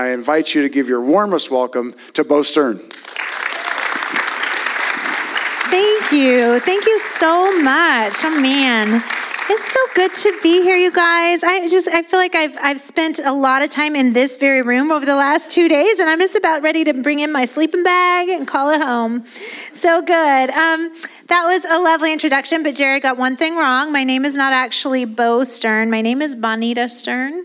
I invite you to give your warmest welcome to Bo Stern. Thank you. Thank you so much. Oh man. It's so good to be here, you guys. I just I feel like I've I've spent a lot of time in this very room over the last two days, and I'm just about ready to bring in my sleeping bag and call it home. So good. Um, that was a lovely introduction, but Jerry got one thing wrong. My name is not actually Bo Stern. My name is Bonita Stern.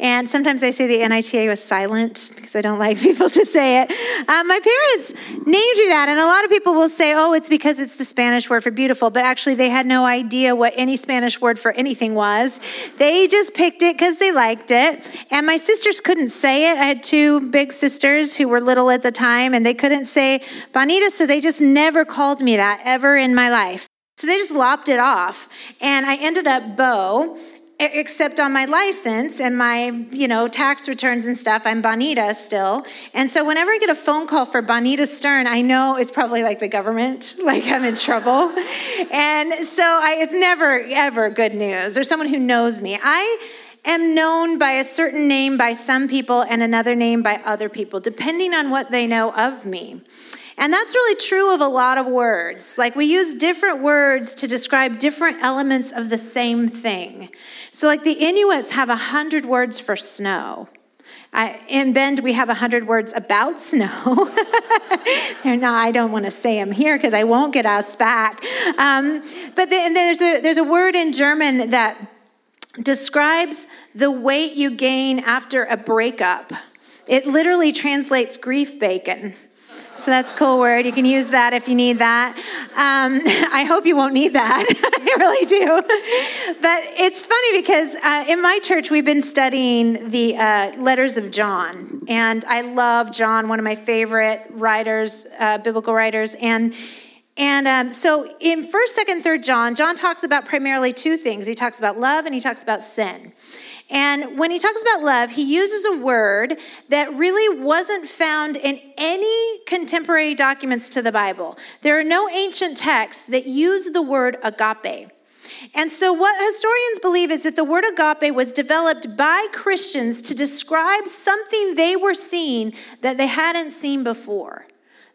And sometimes I say the NITA was silent because I don't like people to say it. Um, my parents named you that, and a lot of people will say, oh, it's because it's the Spanish word for beautiful, but actually they had no idea what any Spanish word for anything was. They just picked it because they liked it. And my sisters couldn't say it. I had two big sisters who were little at the time, and they couldn't say Bonita, so they just never called me that ever in my life. So they just lopped it off. And I ended up Bo except on my license and my you know tax returns and stuff i'm bonita still. And so whenever i get a phone call for bonita stern i know it's probably like the government like i'm in trouble. And so I, it's never ever good news or someone who knows me. I am known by a certain name by some people and another name by other people depending on what they know of me and that's really true of a lot of words. Like we use different words to describe different elements of the same thing. So, like the Inuits have a hundred words for snow. I, in Bend, we have a hundred words about snow. no, I don't want to say them here because I won't get asked back. Um, but there's a there's a word in German that describes the weight you gain after a breakup. It literally translates grief bacon. So that's a cool word. You can use that if you need that. Um, I hope you won't need that. I really do. But it's funny because uh, in my church, we've been studying the uh, letters of John. And I love John, one of my favorite writers, uh, biblical writers. And and um, so in 1st, 2nd, 3rd John, John talks about primarily two things. He talks about love and he talks about sin. And when he talks about love, he uses a word that really wasn't found in any contemporary documents to the Bible. There are no ancient texts that use the word agape. And so, what historians believe is that the word agape was developed by Christians to describe something they were seeing that they hadn't seen before.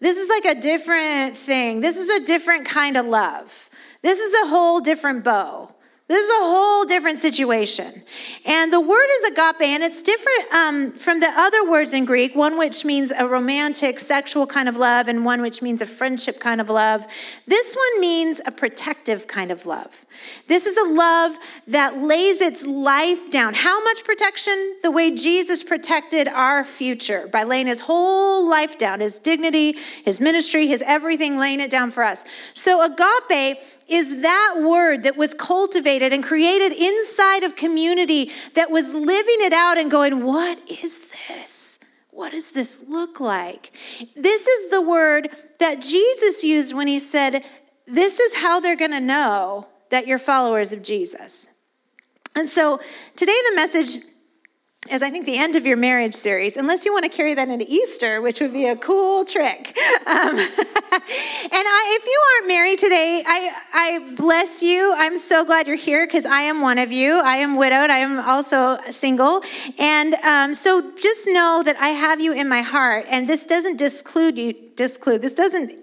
This is like a different thing. This is a different kind of love. This is a whole different Bo. This is a whole different situation. And the word is agape, and it's different um, from the other words in Greek, one which means a romantic, sexual kind of love, and one which means a friendship kind of love. This one means a protective kind of love. This is a love that lays its life down. How much protection? The way Jesus protected our future by laying his whole life down, his dignity, his ministry, his everything, laying it down for us. So agape is that word that was cultivated and created inside of community that was living it out and going, What is this? What does this look like? This is the word that Jesus used when he said, This is how they're going to know that you're followers of Jesus. And so today, the message is I think the end of your marriage series, unless you want to carry that into Easter, which would be a cool trick. Um, and I, if you aren't married today, I, I bless you. I'm so glad you're here because I am one of you. I am widowed. I am also single. And um, so just know that I have you in my heart. And this doesn't disclude you, disclude. This doesn't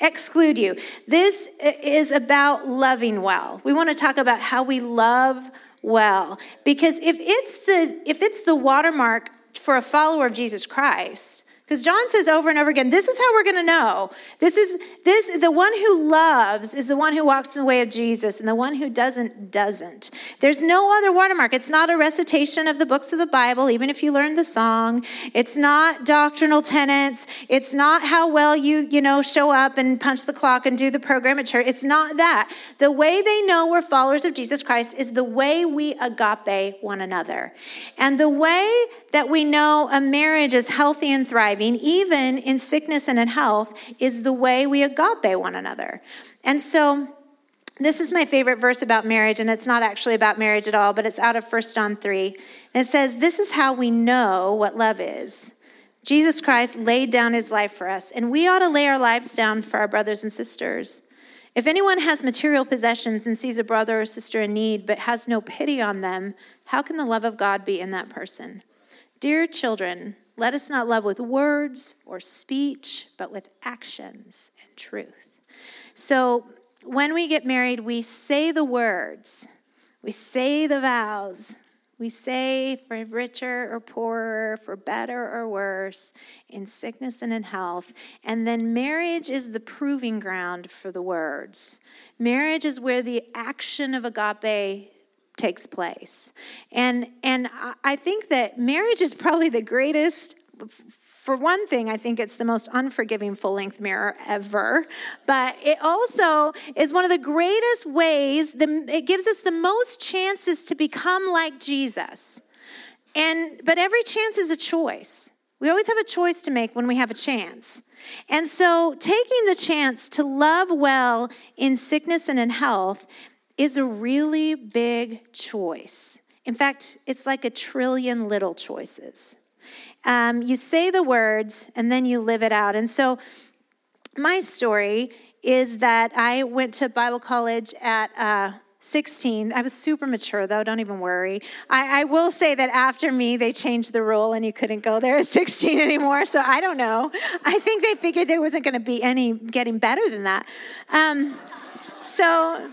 exclude you. This is about loving well. We want to talk about how we love well. Because if it's the if it's the watermark for a follower of Jesus Christ, because John says over and over again, this is how we're going to know. This is this the one who loves is the one who walks in the way of Jesus, and the one who doesn't doesn't. There's no other watermark. It's not a recitation of the books of the Bible, even if you learn the song. It's not doctrinal tenets. It's not how well you you know show up and punch the clock and do the program at church. It's not that. The way they know we're followers of Jesus Christ is the way we agape one another, and the way that we know a marriage is healthy and thriving even in sickness and in health, is the way we agape one another. And so, this is my favorite verse about marriage, and it's not actually about marriage at all, but it's out of 1 John 3. And it says, This is how we know what love is. Jesus Christ laid down his life for us, and we ought to lay our lives down for our brothers and sisters. If anyone has material possessions and sees a brother or sister in need, but has no pity on them, how can the love of God be in that person? Dear children, Let us not love with words or speech, but with actions and truth. So when we get married, we say the words, we say the vows, we say for richer or poorer, for better or worse, in sickness and in health. And then marriage is the proving ground for the words. Marriage is where the action of agape takes place. And, and I think that marriage is probably the greatest for one thing, I think it's the most unforgiving full length mirror ever, but it also is one of the greatest ways, the, it gives us the most chances to become like Jesus. And, but every chance is a choice. We always have a choice to make when we have a chance. And so, taking the chance to love well in sickness and in health is a really big choice. In fact, it's like a trillion little choices. Um, you say the words and then you live it out. And so, my story is that I went to Bible college at uh, 16. I was super mature, though, don't even worry. I, I, will say that after me, they changed the rule and you couldn't go there at 16 anymore. So I don't know. I think they figured there wasn't going to be any getting better than that. Um, so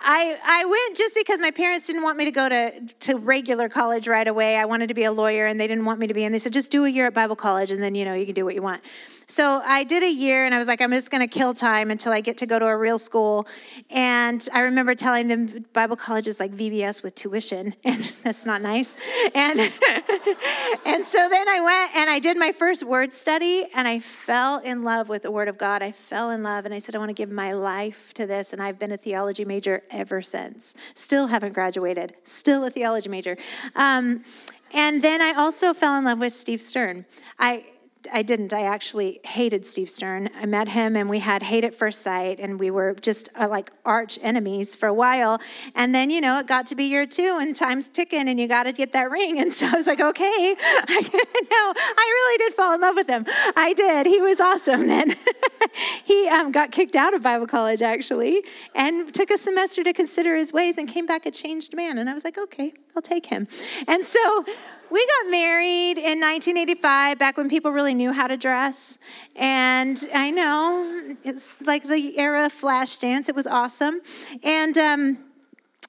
I, I went just because my parents didn't want me to go to, to regular college right away. I wanted to be a lawyer and they didn't want me to be. And they said, just do a year at Bible college and then, you know, you can do what you want. So I did a year and I was like, I'm just going to kill time until I get to go to a real school. And I remember telling them Bible college is like VBS with tuition, and that's not nice. And, and so then I went and I did my first word study and I fell in love with the Word of God. I fell in love and I said, I want to give my life to this. And I've been a theology major ever since. Still haven't graduated, still a theology major. Um, and then I also fell in love with Steve Stern. I I didn't. I actually hated Steve Stern. I met him and we had hate at first sight, and we were just uh, like arch enemies for a while. And then, you know, it got to be year two, and time's ticking, and you got to get that ring. And so I was like, okay, I, no, I really did fall in love with him. I did. He was awesome. Then he um, got kicked out of Bible college actually, and took a semester to consider his ways, and came back a changed man. And I was like, okay, I'll take him. And so we got married in 1985, back when people really knew how to dress. And I know it's like the era of flash dance. It was awesome. And um,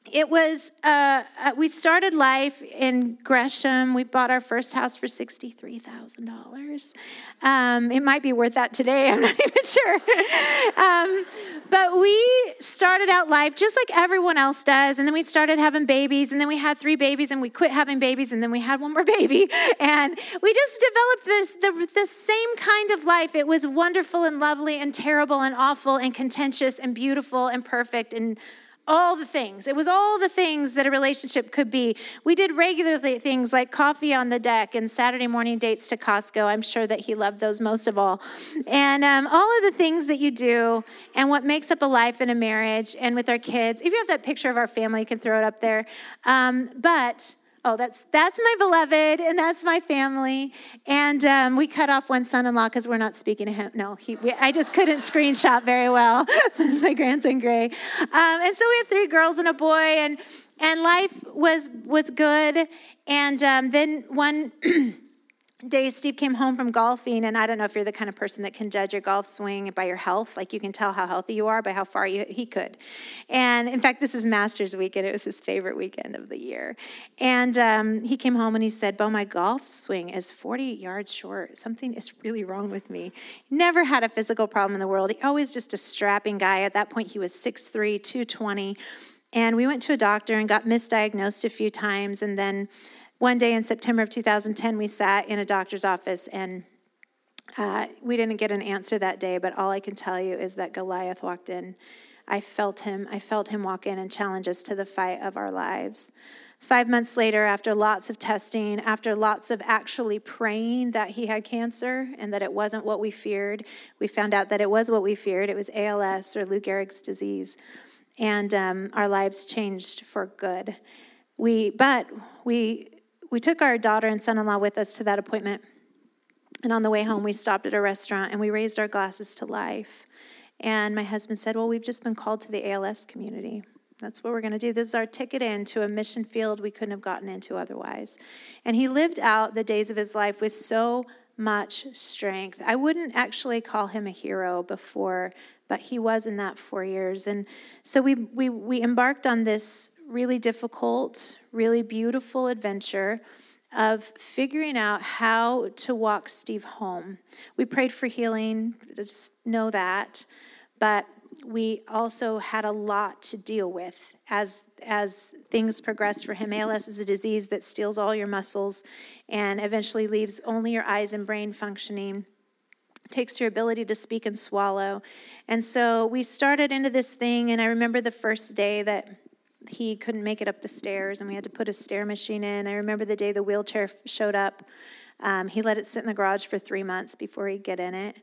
it was, uh, uh, we started life in Gresham. We bought our first house for $63,000. Um, it might be worth that today, I'm not even sure. um, but we started out life just like everyone else does. And then we started having babies. And then we had three babies and we quit having babies. And then we had one more baby. And we just developed this, the, the same kind of life. It was wonderful and lovely and terrible and awful and contentious and beautiful and perfect and all the things. It was all the things that a relationship could be. We did regular things like coffee on the deck and Saturday morning dates to Costco. I'm sure that he loved those most of all. And um, all of the things that you do and what makes up a life in a marriage and with our kids. If you have that picture of our family, you can throw it up there. Um, but Oh, that's that's my beloved, and that's my family. And um, we cut off one son-in-law because we're not speaking to him. No, he, we, I just couldn't screenshot very well. that's my grandson Gray. Um, and so we had three girls and a boy, and and life was was good. And um, then one. day steve came home from golfing and i don't know if you're the kind of person that can judge your golf swing by your health. Like you can tell how healthy you are by how far you, he could. And in fact this is masters weekend. It was his favorite weekend of the year. And um, he came home and he said bo my golf swing is 40 yards short. Something is really wrong with me. Never had a physical problem in the world. He always just a strapping guy. At that point he was 6'3 220 and we went to a doctor and got misdiagnosed a few times. And then one day in September of 2010, we sat in a doctor's office and uh, we didn't get an answer that day, but all I can tell you is that Goliath walked in. I felt him. I felt him walk in and challenge us to the fight of our lives. Five months later, after lots of testing, after lots of actually praying that he had cancer and that it wasn't what we feared, we found out that it was what we feared. It was ALS or Lou Gehrig's disease. And um, our lives changed for good. We, but we we took our daughter and son in law with us to that appointment. And on the way home, we stopped at a restaurant and we raised our glasses to life. And my husband said, Well, we've just been called to the ALS community. That's what we're going to do. This is our ticket into a mission field we couldn't have gotten into otherwise. And he lived out the days of his life with so much strength. I wouldn't actually call him a hero before, but he was in that four years. And so we, we, we embarked on this really difficult, really beautiful adventure of figuring out how to walk Steve home. We prayed for healing, just know that. But we also had a lot to deal with as as things progress for him. ALS is a disease that steals all your muscles and eventually leaves only your eyes and brain functioning. Takes your ability to speak and swallow. And so we started into this thing, and I remember the first day that he couldn't make it up the stairs, and we had to put a stair machine in. I remember the day the wheelchair showed up. Um, he let it sit in the garage for three months before he'd get in it.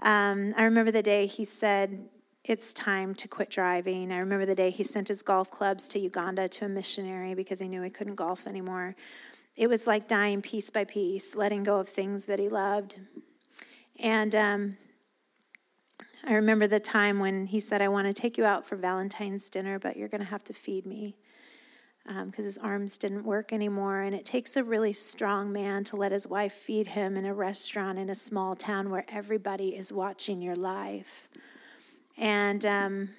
Um, I remember the day he said, it's time to quit driving. I remember the day he sent his golf clubs to Uganda to a missionary because he knew he couldn't golf anymore. It was like dying piece by piece, letting go of things that he loved. And um, I remember the time when he said, I want to take you out for Valentine's dinner, but you're going to have to feed me because um, his arms didn't work anymore. And it takes a really strong man to let his wife feed him in a restaurant in a small town where everybody is watching your life. And um,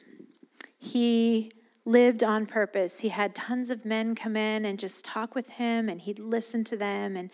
he lived on purpose. He had tons of men come in and just talk with him, and he'd listen to them. And,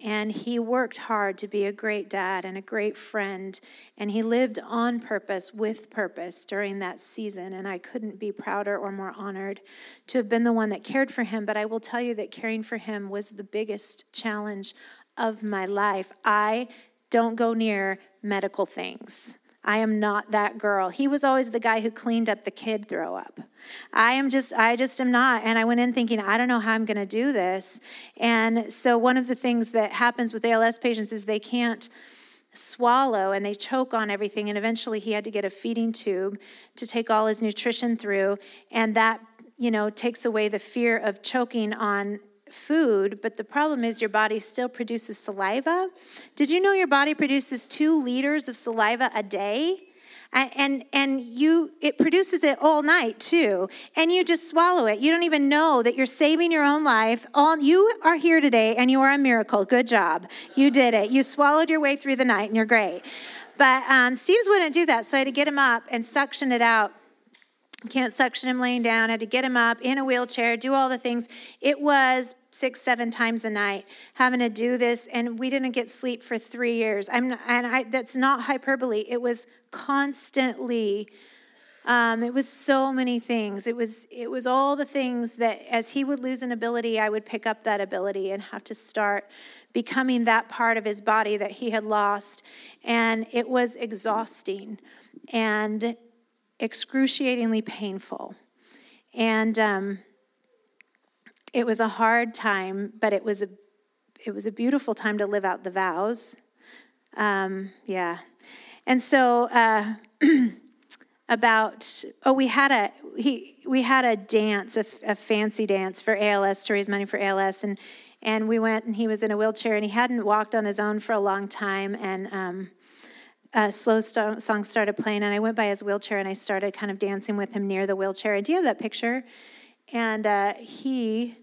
and he worked hard to be a great dad and a great friend. And he lived on purpose, with purpose during that season. And I couldn't be prouder or more honored to have been the one that cared for him. But I will tell you that caring for him was the biggest challenge of my life. I don't go near medical things. I am not that girl. He was always the guy who cleaned up the kid throw up. I am just, I just am not. And I went in thinking, I don't know how I'm going to do this. And so, one of the things that happens with ALS patients is they can't swallow and they choke on everything. And eventually, he had to get a feeding tube to take all his nutrition through. And that, you know, takes away the fear of choking on food, but the problem is your body still produces saliva. Did you know your body produces two liters of saliva a day? And, and, you it produces it all night too and you just swallow it you don't even know that you're saving your own life all you are here today and you are a miracle good job you did it you swallowed your way through the night and you're great but um, steve's wouldn't do that so i had to get him up and suction it out can't suction him laying down. I had to get him up in a wheelchair, do all the things. It was six, seven times a night having to do this, and we didn't get sleep for three years. I'm and I, that's not hyperbole. It was constantly. Um, it was so many things. It was it was all the things that as he would lose an ability, I would pick up that ability and have to start becoming that part of his body that he had lost, and it was exhausting. And excruciatingly painful. And um, it was a hard time, but it was a it was a beautiful time to live out the vows. Um, yeah, and so uh, about oh, we had a he we had a dance, a, a fancy dance for ALS to raise money for ALS, and and we went and he was in a wheelchair and he hadn't walked on his own for a long time and. Um, a slow st- song started playing, and I went by his wheelchair and I started kind of dancing with him near the wheelchair. And do you have that picture? And uh, he,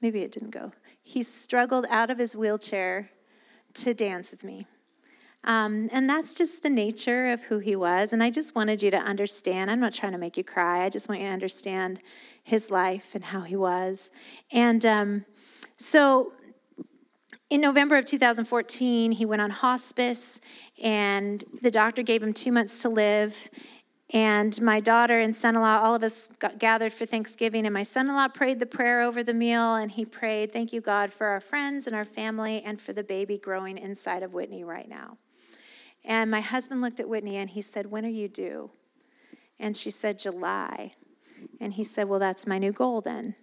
maybe it didn't go, he struggled out of his wheelchair to dance with me. Um, and that's just the nature of who he was. And I just wanted you to understand. I'm not trying to make you cry. I just want you to understand his life and how he was. And um, so in November of 2014, he went on hospice, and the doctor gave him two months to live. And my daughter and son in law, all of us got gathered for Thanksgiving, and my son in law prayed the prayer over the meal, and he prayed, Thank you, God, for our friends and our family and for the baby growing inside of Whitney right now. And my husband looked at Whitney and he said, When are you due? And she said, July. And he said, Well, that's my new goal then.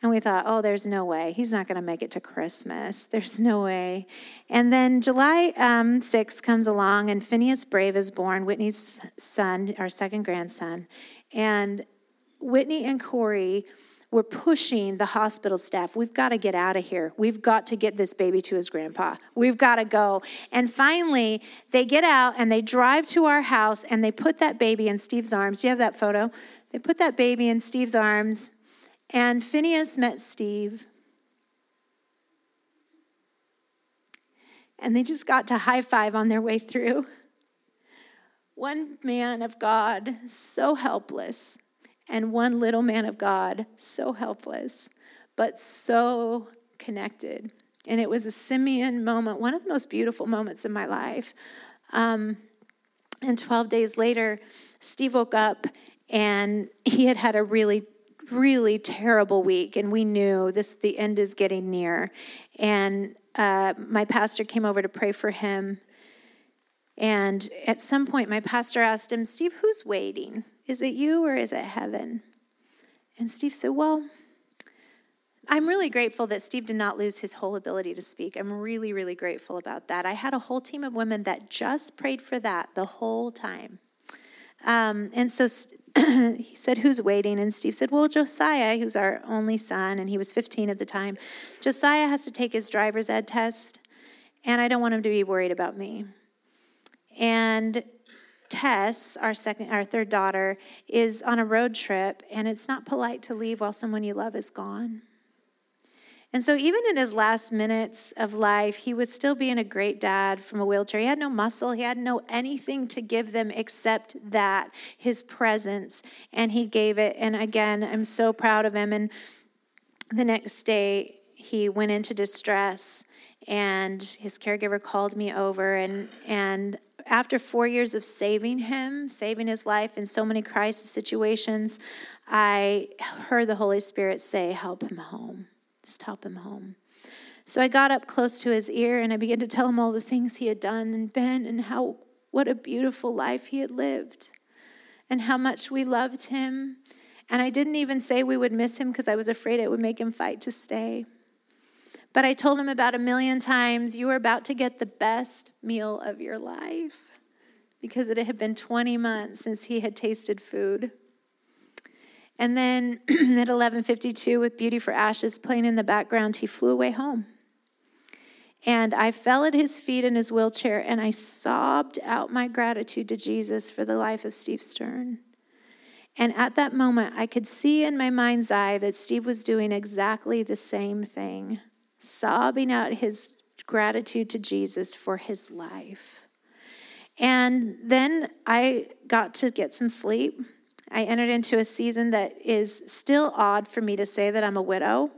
And we thought, oh, there's no way. He's not going to make it to Christmas. There's no way. And then July um, 6th comes along, and Phineas Brave is born, Whitney's son, our second grandson. And Whitney and Corey were pushing the hospital staff. We've got to get out of here. We've got to get this baby to his grandpa. We've got to go. And finally, they get out and they drive to our house and they put that baby in Steve's arms. Do you have that photo? They put that baby in Steve's arms, and Phineas met Steve. And they just got to high five on their way through. One man of God, so helpless, and one little man of God, so helpless, but so connected. And it was a Simeon moment, one of the most beautiful moments in my life. Um, and 12 days later, Steve woke up and he had had a really really terrible week and we knew this the end is getting near and uh, my pastor came over to pray for him and at some point my pastor asked him steve who's waiting is it you or is it heaven and steve said well I'm really grateful that Steve did not lose his whole ability to speak. I'm really, really grateful about that. I had a whole team of women that just prayed for that the whole time. Um, and so he said, Who's waiting? And Steve said, Well, Josiah, who's our only son, and he was 15 at the time. Josiah has to take his driver's ed test, and I don't want him to be worried about me. And Tess, our second, our third daughter, is on a road trip, and it's not polite to leave while someone you love is gone. And so, even in his last minutes of life, he was still being a great dad from a wheelchair. He had no muscle, he had no anything to give them except that, his presence. And he gave it. And again, I'm so proud of him. And the next day, he went into distress, and his caregiver called me over. And, and after four years of saving him, saving his life in so many crisis situations, I heard the Holy Spirit say, Help him home just help him home. So I got up close to his ear and I began to tell him all the things he had done and been and how what a beautiful life he had lived and how much we loved him. And I didn't even say we would miss him because I was afraid it would make him fight to stay. But I told him about a million times, you are about to get the best meal of your life because it had been 20 months since he had tasted food. And then at 11:52 with Beauty for Ashes playing in the background, he flew away home. And I fell at his feet in his wheelchair and I sobbed out my gratitude to Jesus for the life of Steve Stern. And at that moment, I could see in my mind's eye that Steve was doing exactly the same thing, sobbing out his gratitude to Jesus for his life. And then I got to get some sleep. I entered into a season that is still odd for me to say that I'm a widow.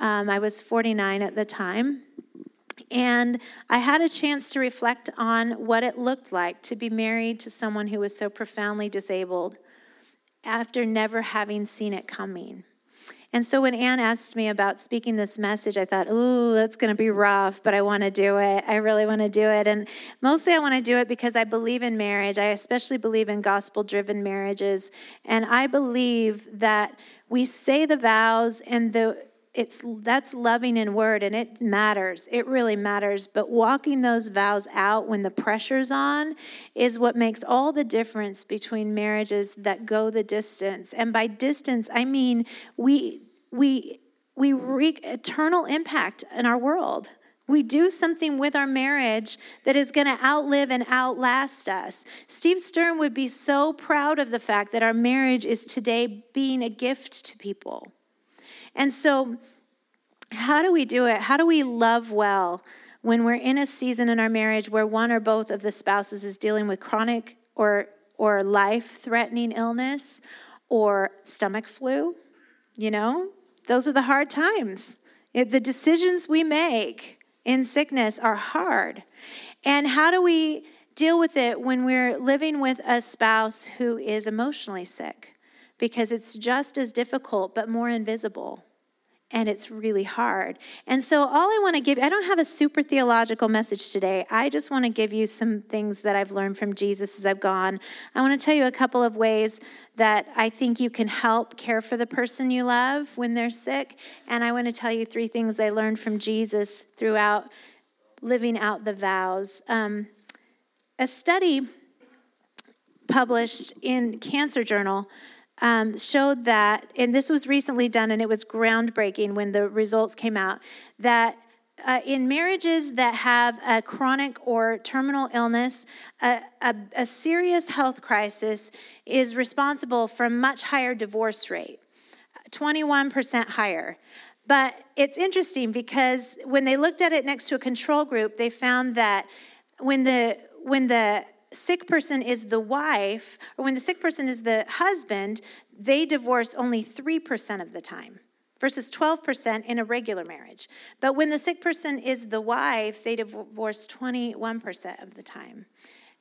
Um, I was 49 at the time. And I had a chance to reflect on what it looked like to be married to someone who was so profoundly disabled after never having seen it coming. And so when Anne asked me about speaking this message, I thought, ooh, that's going to be rough, but I want to do it. I really want to do it. And mostly I want to do it because I believe in marriage. I especially believe in gospel driven marriages. And I believe that we say the vows and the it's that's loving in word and it matters it really matters but walking those vows out when the pressure's on is what makes all the difference between marriages that go the distance and by distance i mean we we we wreak eternal impact in our world we do something with our marriage that is going to outlive and outlast us. Steve Stern would be so proud of the fact that our marriage is today being a gift to people. And so, how do we do it? How do we love well when we're in a season in our marriage where one or both of the spouses is dealing with chronic or, or life threatening illness or stomach flu? You know, those are the hard times. The decisions we make in sickness are hard. And how do we deal with it when we're living with a spouse who is emotionally sick? Because it's just as difficult but more invisible and it's really hard. And so, all I want to give, I don't have a super theological message today. I just want to give you some things that I've learned from Jesus as I've gone. I want to tell you a couple of ways that I think you can help care for the person you love when they're sick. And I want to tell you three things I learned from Jesus throughout living out the vows. Um, a study published in Cancer Journal um, showed that, and this was recently done and it was groundbreaking when the results came out, that uh, in marriages that have a chronic or terminal illness, a, a, a serious health crisis is responsible for a much higher divorce rate, 21% higher. But it's interesting because when they looked at it next to a control group, they found that when the when the sick person is the wife, or when the sick person is the husband, they divorce only 3% of the time versus 12% in a regular marriage. But when the sick person is the wife, they divorce 21% of the time.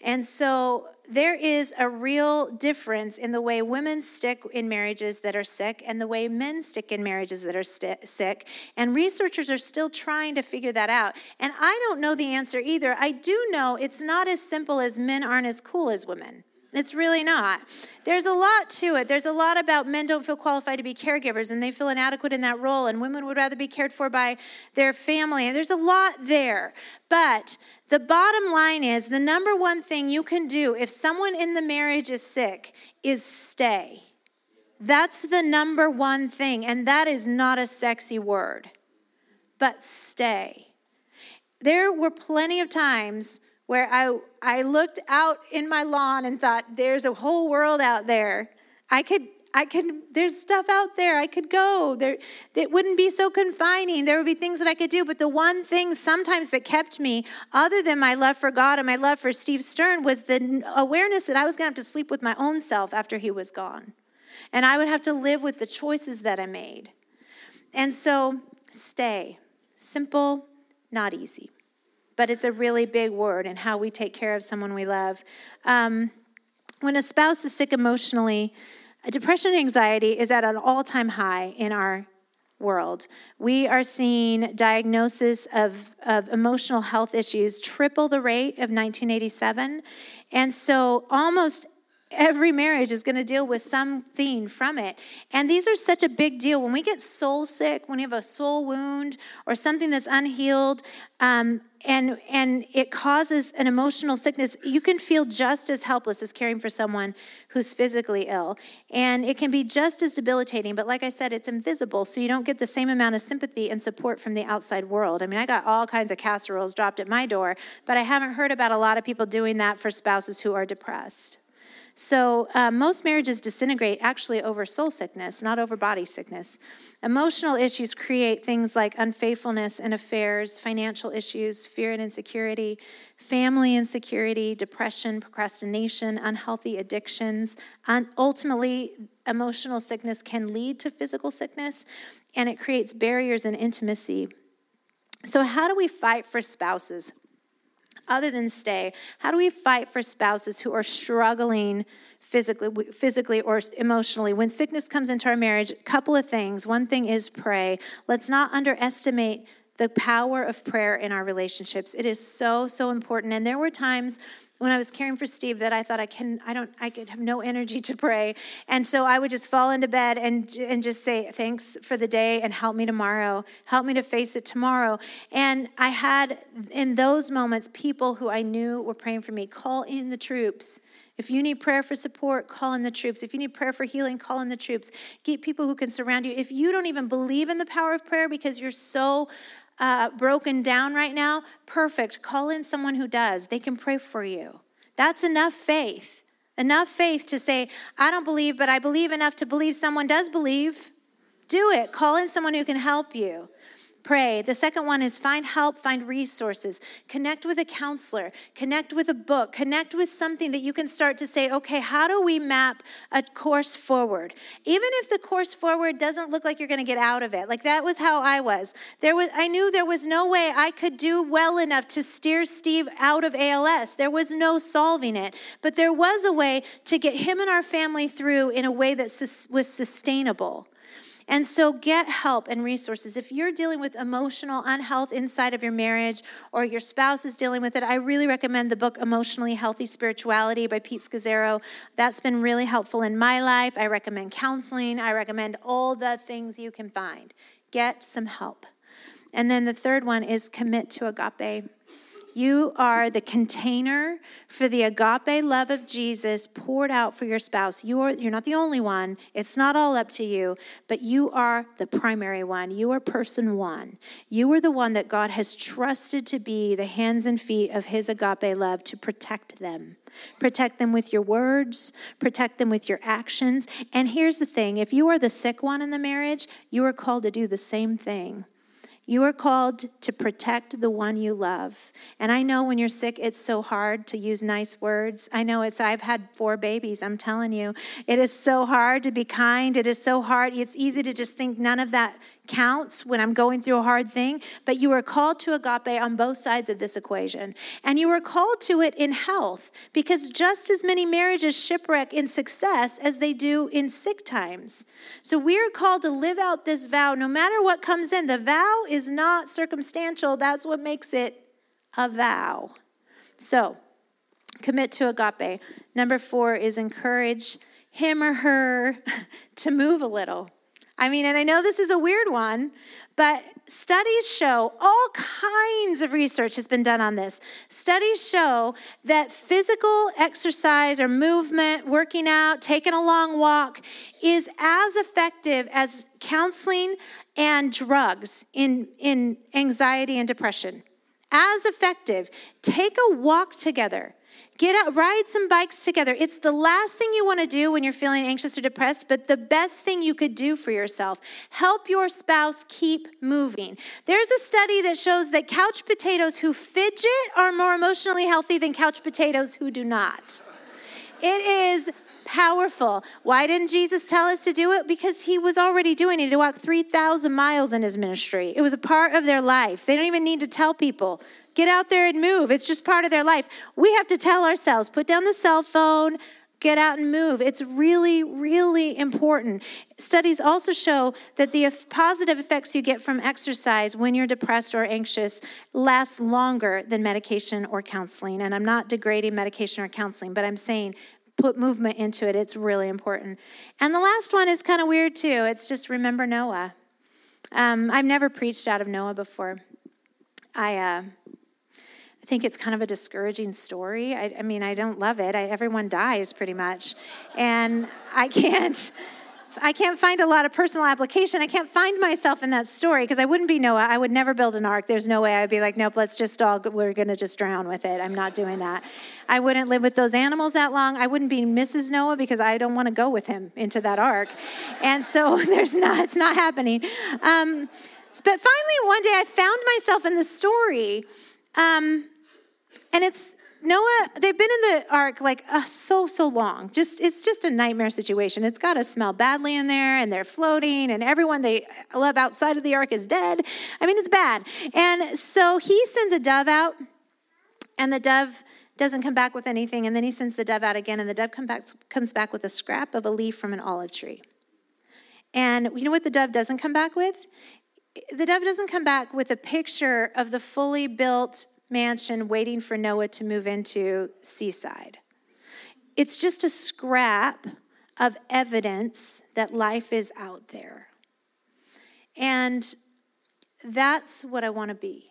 And so there is a real difference in the way women stick in marriages that are sick and the way men stick in marriages that are st- sick. And researchers are still trying to figure that out. And I don't know the answer either. I do know it's not as simple as men aren't as cool as women. It's really not. There's a lot to it. There's a lot about men don't feel qualified to be caregivers and they feel inadequate in that role, and women would rather be cared for by their family. And there's a lot there. But the bottom line is the number one thing you can do if someone in the marriage is sick is stay. That's the number one thing, and that is not a sexy word, but stay. There were plenty of times where I, I looked out in my lawn and thought, there's a whole world out there. I could I could, there's stuff out there I could go. There, it wouldn't be so confining. There would be things that I could do. But the one thing sometimes that kept me, other than my love for God and my love for Steve Stern, was the awareness that I was going to have to sleep with my own self after he was gone. And I would have to live with the choices that I made. And so, stay. Simple, not easy. But it's a really big word in how we take care of someone we love. Um, when a spouse is sick emotionally, Depression and anxiety is at an all time high in our world. We are seeing diagnosis of, of emotional health issues triple the rate of 1987. And so almost every marriage is going to deal with something from it. And these are such a big deal. When we get soul sick, when you have a soul wound or something that's unhealed, um, and and it causes an emotional sickness. You can feel just as helpless as caring for someone who's physically ill. And it can be just as debilitating but like i said it's invisible so you don't get the same amount of sympathy and support from the outside world. I mean i got all kinds of casseroles dropped at my door but i haven't heard about a lot of people doing that for spouses who are depressed so, uh, most marriages disintegrate actually over soul sickness, not over body sickness. Emotional issues create things like unfaithfulness and affairs, financial issues, fear and insecurity, family insecurity, depression, procrastination, unhealthy addictions. And ultimately, emotional sickness can lead to physical sickness, and it creates barriers in intimacy. So, how do we fight for spouses? Other than stay? How do we fight for spouses who are struggling physically, physically or emotionally? When sickness comes into our marriage, a couple of things. One thing is pray. Let's not underestimate the power of prayer in our relationships. It is so, so important. And there were times when I was caring for Steve that I thought I can I don't I could have no energy to pray. And so I would just fall into bed and and just say thanks for the day and help me tomorrow. Help me to face it tomorrow. And I had in those moments people who I knew were praying for me call in the troops. If you need prayer for support, call in the troops. If you need prayer for healing, call in the troops. Get people who can surround you. If you don't even believe in the power of prayer because you're so uh, broken down right now, perfect. Call in someone who does. They can pray for you. That's enough faith. Enough faith to say, I don't believe, but I believe enough to believe someone does believe. Do it. Call in someone who can help you. Pray. The second one is find help, find resources. Connect with a counselor, connect with a book, connect with something that you can start to say, okay, how do we map a course forward? Even if the course forward doesn't look like you're going to get out of it. Like that was how I was. There was I knew there was no way I could do well enough to steer Steve out of ALS. There was no solving it, but there was a way to get him and our family through in a way that was sustainable. And so get help and resources. If you're dealing with emotional unhealth inside of your marriage or your spouse is dealing with it, I really recommend the book Emotionally Healthy Spirituality by Pete Scazzero. That's been really helpful in my life. I recommend counseling. I recommend all the things you can find. Get some help. And then the third one is commit to agape. You are the container for the agape love of Jesus poured out for your spouse. You are, you're not the only one. It's not all up to you, but you are the primary one. You are person one. You are the one that God has trusted to be the hands and feet of his agape love to protect them. Protect them with your words, protect them with your actions. And here's the thing if you are the sick one in the marriage, you are called to do the same thing. You are called to protect the one you love. And I know when you're sick, it's so hard to use nice words. I know it's, I've had four babies, I'm telling you. It is so hard to be kind. It is so hard. It's easy to just think none of that counts when I'm going through a hard thing, but you are called to agape on both sides of this equation. And you are called to it in health because just as many marriages shipwreck in success as they do in sick times. So we are called to live out this vow no matter what comes in. The vow is not circumstantial, that's what makes it a vow. So, commit to agape. Number four is encourage him or her to move a little. I mean, and I know this is a weird one, but studies show all kinds of research has been done on this. Studies show that physical exercise or movement, working out, taking a long walk is as effective as counseling and drugs in, in anxiety and depression. As effective. Take a walk together. Get out, ride some bikes together. It's the last thing you want to do when you're feeling anxious or depressed, but the best thing you could do for yourself. Help your spouse keep moving. There's a study that shows that couch potatoes who fidget are more emotionally healthy than couch potatoes who do not. It is powerful. Why didn't Jesus tell us to do it? Because he was already doing it. He walked 3,000 miles in his ministry. It was a part of their life. They don't even need to tell people. Get out there and move. It's just part of their life. We have to tell ourselves put down the cell phone, get out and move. It's really, really important. Studies also show that the positive effects you get from exercise when you're depressed or anxious last longer than medication or counseling. And I'm not degrading medication or counseling, but I'm saying put movement into it. It's really important. And the last one is kind of weird too. It's just remember Noah. Um, I've never preached out of Noah before. I. Uh, I think it's kind of a discouraging story. I, I mean, I don't love it. I, everyone dies pretty much, and I can't. I can't find a lot of personal application. I can't find myself in that story because I wouldn't be Noah. I would never build an ark. There's no way I'd be like, nope, let's just all, we're going to just drown with it. I'm not doing that. I wouldn't live with those animals that long. I wouldn't be Mrs. Noah because I don't want to go with him into that ark. And so there's not, it's not happening. Um, but finally, one day I found myself in the story. Um, and it's Noah, they've been in the ark like uh, so, so long. Just It's just a nightmare situation. It's got to smell badly in there, and they're floating, and everyone they love outside of the ark is dead. I mean, it's bad. And so he sends a dove out, and the dove doesn't come back with anything. And then he sends the dove out again, and the dove come back, comes back with a scrap of a leaf from an olive tree. And you know what the dove doesn't come back with? The dove doesn't come back with a picture of the fully built mansion waiting for Noah to move into Seaside. It's just a scrap of evidence that life is out there. And that's what I want to be.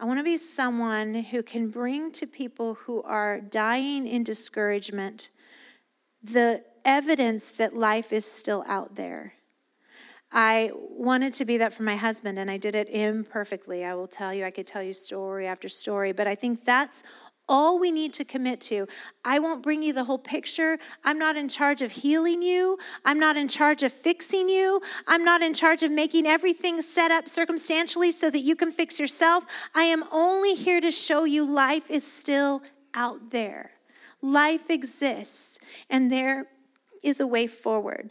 I want to be someone who can bring to people who are dying in discouragement the evidence that life is still out there I wanted to be that for my husband, and I did it imperfectly. I will tell you, I could tell you story after story, but I think that's all we need to commit to. I won't bring you the whole picture. I'm not in charge of healing you. I'm not in charge of fixing you. I'm not in charge of making everything set up circumstantially so that you can fix yourself. I am only here to show you life is still out there. Life exists, and there is a way forward.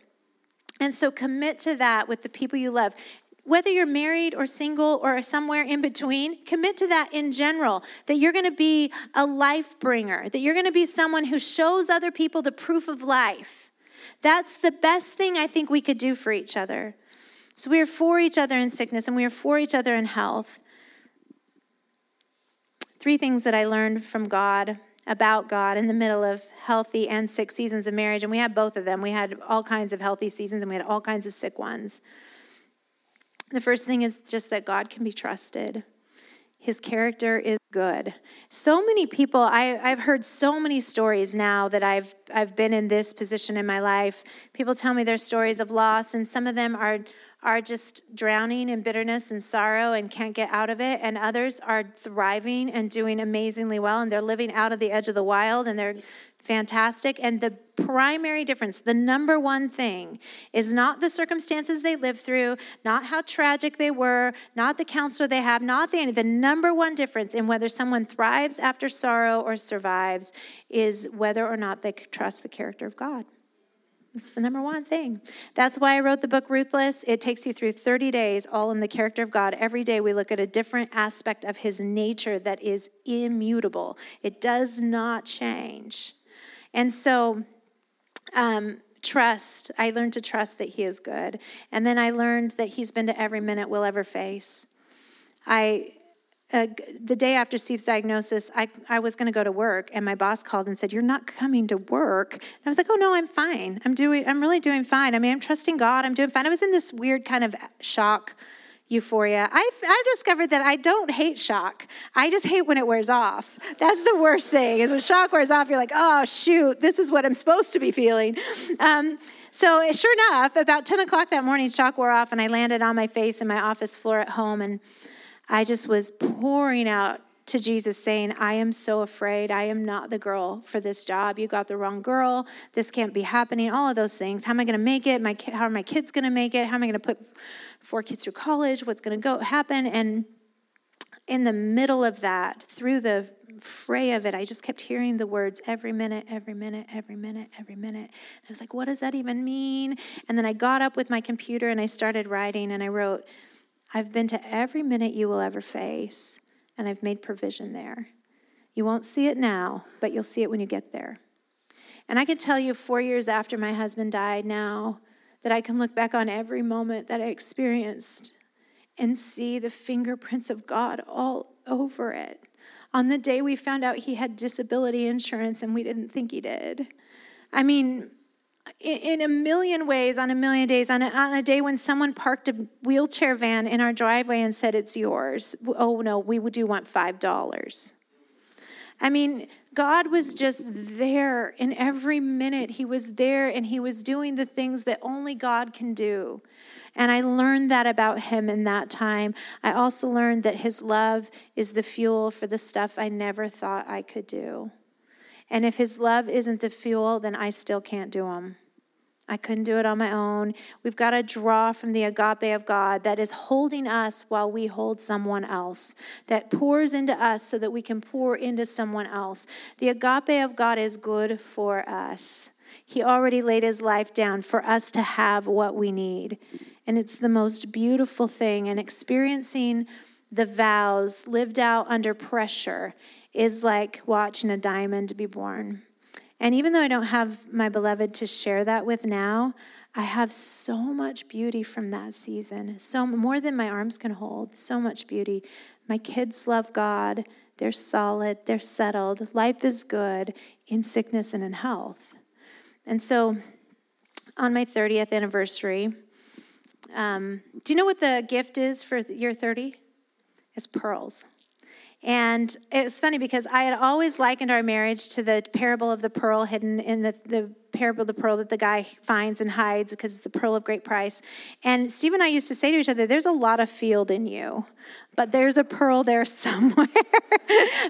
And so commit to that with the people you love. Whether you're married or single or somewhere in between, commit to that in general that you're going to be a life bringer, that you're going to be someone who shows other people the proof of life. That's the best thing I think we could do for each other. So we are for each other in sickness and we are for each other in health. Three things that I learned from God about God in the middle of healthy and sick seasons of marriage. And we had both of them. We had all kinds of healthy seasons and we had all kinds of sick ones. The first thing is just that God can be trusted. His character is good. So many people, I, I've heard so many stories now that I've, I've been in this position in my life. People tell me their stories of loss, and some of them are, are just drowning in bitterness and sorrow and can't get out of it, and others are thriving and doing amazingly well, and they're living out of the edge of the wild, and they're fantastic. And the primary difference, the number one thing, is not the circumstances they lived through, not how tragic they were, not the counselor they have, not the the number one difference in whether someone thrives after sorrow or survives is whether or not they trust the character of God. It's the number one thing. That's why I wrote the book Ruthless. It takes you through 30 days, all in the character of God. Every day we look at a different aspect of his nature that is immutable, it does not change. And so, um, trust, I learned to trust that He is good. And then I learned that He's been to every minute we'll ever face. I, uh, the day after Steve's diagnosis, I, I was going to go to work, and my boss called and said, "You're not coming to work." And I was like, "Oh no, I'm fine. I'm doing. I'm really doing fine. I mean, I'm trusting God. I'm doing fine." I was in this weird kind of shock euphoria. I've, I've discovered that I don't hate shock. I just hate when it wears off. That's the worst thing, is when shock wears off, you're like, oh, shoot, this is what I'm supposed to be feeling. Um, so, sure enough, about 10 o'clock that morning, shock wore off, and I landed on my face in my office floor at home, and I just was pouring out to Jesus saying, I am so afraid. I am not the girl for this job. You got the wrong girl. This can't be happening. All of those things. How am I going to make it? My, how are my kids going to make it? How am I going to put four kids through college? What's going to go happen? And in the middle of that, through the fray of it, I just kept hearing the words every minute, every minute, every minute, every minute. And I was like, what does that even mean? And then I got up with my computer and I started writing and I wrote, I've been to every minute you will ever face and I've made provision there. You won't see it now, but you'll see it when you get there. And I can tell you, four years after my husband died now, that I can look back on every moment that I experienced and see the fingerprints of God all over it. On the day we found out he had disability insurance and we didn't think he did. I mean, in a million ways, on a million days, on a, on a, day when someone parked a wheelchair van in our driveway and said, It's yours. Oh, no, we do want $5. I mean, God was just there in every minute. He was there and He was doing the things that only God can do. And I learned that about Him in that time. I also learned that His love is the fuel for the stuff I never thought I could do. And if his love isn't the fuel, then I still can't do them. I couldn't do it on my own. We've got to draw from the agape of God that is holding us while we hold someone else, that pours into us so that we can pour into someone else. The agape of God is good for us. He already laid his life down for us to have what we need. And it's the most beautiful thing. And experiencing the vows lived out under pressure is like watching a diamond be born. And even though I don't have my beloved to share that with now, I have so much beauty from that season. So more than my arms can hold, so much beauty. My kids love God. They're solid, they're settled. Life is good in sickness and in health. And so on my 30th anniversary, um, do you know what the gift is for year 30? It's pearls. And it's funny because I had always likened our marriage to the parable of the pearl hidden in the, the parable of the pearl that the guy finds and hides because it's a pearl of great price. And Steve and I used to say to each other, There's a lot of field in you, but there's a pearl there somewhere.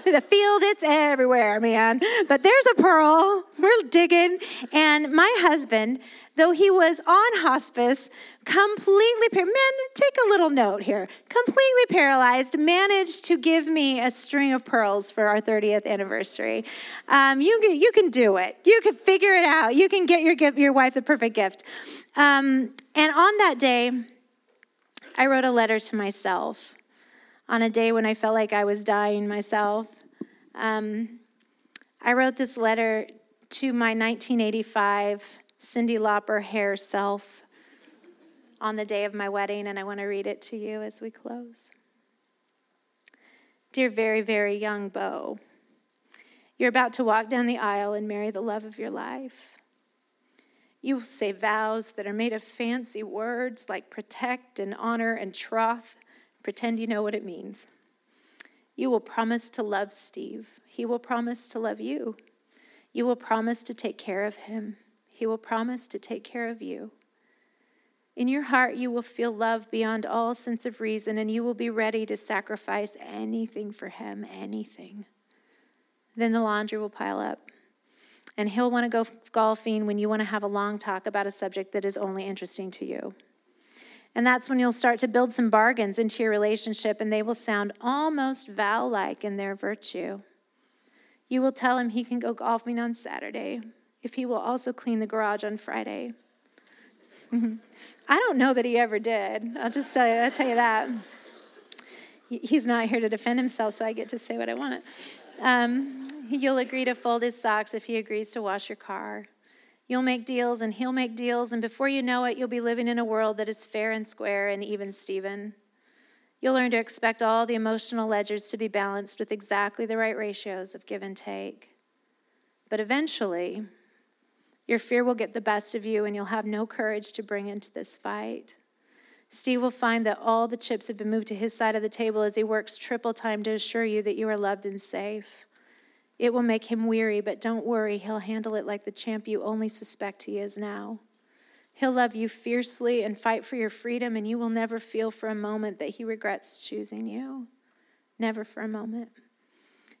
the field, it's everywhere, man. But there's a pearl. We're digging. And my husband, though he was on hospice, completely, men, take a little note here, completely paralyzed, managed to give me a string of pearls for our 30th anniversary. Um, you, can, you can do it. You can figure it out. You can get your, gift, your wife the perfect gift. Um, and on that day, I wrote a letter to myself on a day when I felt like I was dying myself. Um, I wrote this letter to my 1985 Cyndi Lauper hair self on the day of my wedding, and I want to read it to you as we close. Dear very, very young Bo, you're about to walk down the aisle and marry the love of your life. You will say vows that are made of fancy words like protect and honor and troth. Pretend you know what it means. You will promise to love Steve. He will promise to love you. You will promise to take care of him. He will promise to take care of you. In your heart, you will feel love beyond all sense of reason, and you will be ready to sacrifice anything for him, anything. Then the laundry will pile up, and he'll want to go golfing when you want to have a long talk about a subject that is only interesting to you. And that's when you'll start to build some bargains into your relationship, and they will sound almost vow like in their virtue. You will tell him he can go golfing on Saturday if he will also clean the garage on Friday. I don't know that he ever did. I'll just tell you, I'll tell you that. He's not here to defend himself, so I get to say what I want. Um, you'll agree to fold his socks if he agrees to wash your car. You'll make deals and he'll make deals, and before you know it, you'll be living in a world that is fair and square and even Steven. You'll learn to expect all the emotional ledgers to be balanced with exactly the right ratios of give and take. But eventually, your fear will get the best of you, and you'll have no courage to bring into this fight. Steve will find that all the chips have been moved to his side of the table as he works triple time to assure you that you are loved and safe. It will make him weary, but don't worry, he'll handle it like the champ you only suspect he is now. He'll love you fiercely and fight for your freedom, and you will never feel for a moment that he regrets choosing you. Never for a moment.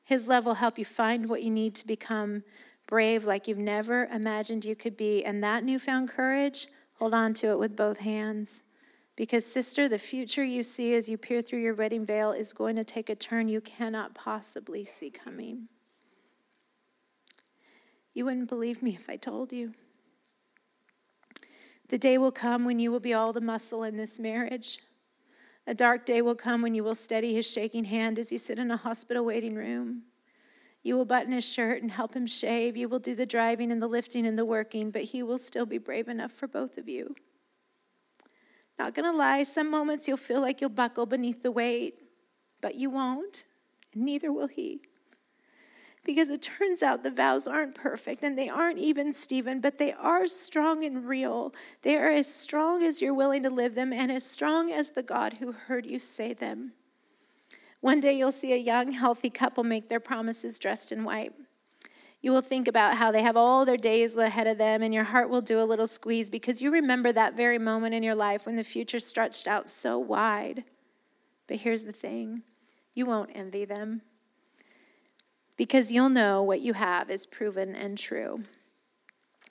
His love will help you find what you need to become brave like you've never imagined you could be. And that newfound courage, hold on to it with both hands. Because, sister, the future you see as you peer through your wedding veil is going to take a turn you cannot possibly see coming. You wouldn't believe me if I told you. The day will come when you will be all the muscle in this marriage. A dark day will come when you will steady his shaking hand as you sit in a hospital waiting room. You will button his shirt and help him shave. You will do the driving and the lifting and the working, but he will still be brave enough for both of you. Not gonna lie, some moments you'll feel like you'll buckle beneath the weight, but you won't, and neither will he because it turns out the vows aren't perfect and they aren't even Stephen, but they are strong and real. They are as strong as you're willing to live them and as strong as the God who heard you say them. One day you'll see a young, healthy couple make their promises dressed in white. You will think about how they have all their days ahead of them, and your heart will do a little squeeze because you remember that very moment in your life when the future stretched out so wide. But here's the thing you won't envy them because you'll know what you have is proven and true.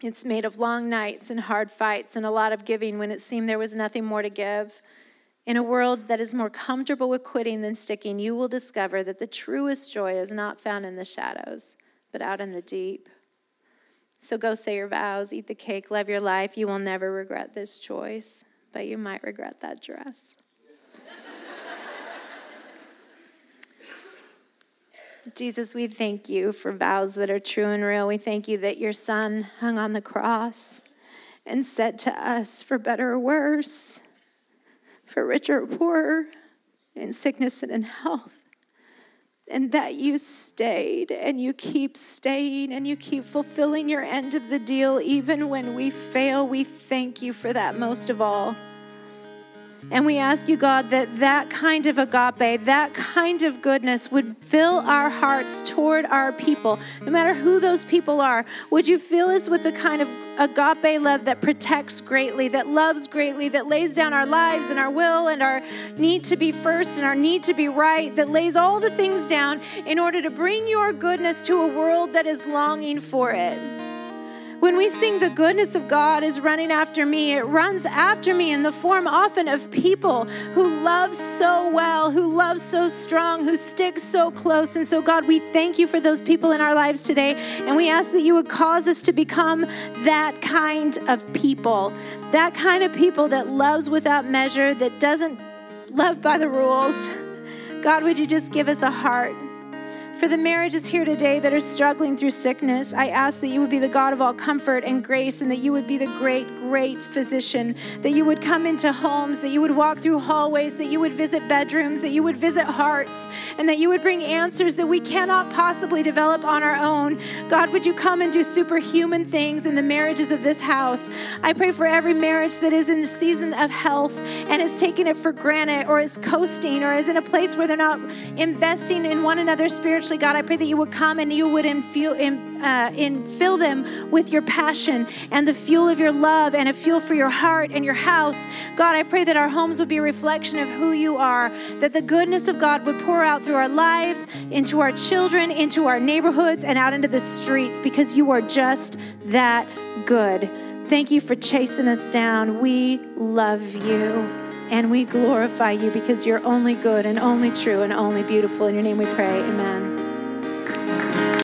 It's made of long nights and hard fights and a lot of giving when it seemed there was nothing more to give. In a world that is more comfortable with quitting than sticking, you will discover that the truest joy is not found in the shadows, but out in the deep. So go say your vows, eat the cake, love your life. You will never regret this choice, but you might regret that dress. Jesus, we thank you for vows that are true and real. We thank you that your son hung on the cross and said to us, for better or worse, for richer or poorer, in sickness and in health, and that you stayed and you keep staying and you keep fulfilling your end of the deal even when we fail. We thank you for that most of all. And we ask you, God, that that kind of agape, that kind of goodness would fill our hearts toward our people, no matter who those people are. Would you fill us with the kind of agape love that protects greatly, that loves greatly, that lays down our lives and our will and our need to be first and our need to be right, that lays all the things down in order to bring your goodness to a world that is longing for it. When we sing the goodness of God is running after me, it runs after me in the form often of people who love so well, who love so strong, who stick so close. And so, God, we thank you for those people in our lives today. And we ask that you would cause us to become that kind of people, that kind of people that loves without measure, that doesn't love by the rules. God, would you just give us a heart? For the marriages here today that are struggling through sickness, I ask that you would be the God of all comfort and grace, and that you would be the great, great physician, that you would come into homes, that you would walk through hallways, that you would visit bedrooms, that you would visit hearts, and that you would bring answers that we cannot possibly develop on our own. God, would you come and do superhuman things in the marriages of this house? I pray for every marriage that is in the season of health and is taking it for granted or is coasting or is in a place where they're not investing in one another spiritually. God, I pray that you would come and you would infill, in, uh, infill them with your passion and the fuel of your love and a fuel for your heart and your house. God, I pray that our homes would be a reflection of who you are, that the goodness of God would pour out through our lives, into our children, into our neighborhoods, and out into the streets because you are just that good. Thank you for chasing us down. We love you and we glorify you because you're only good and only true and only beautiful. In your name we pray. Amen.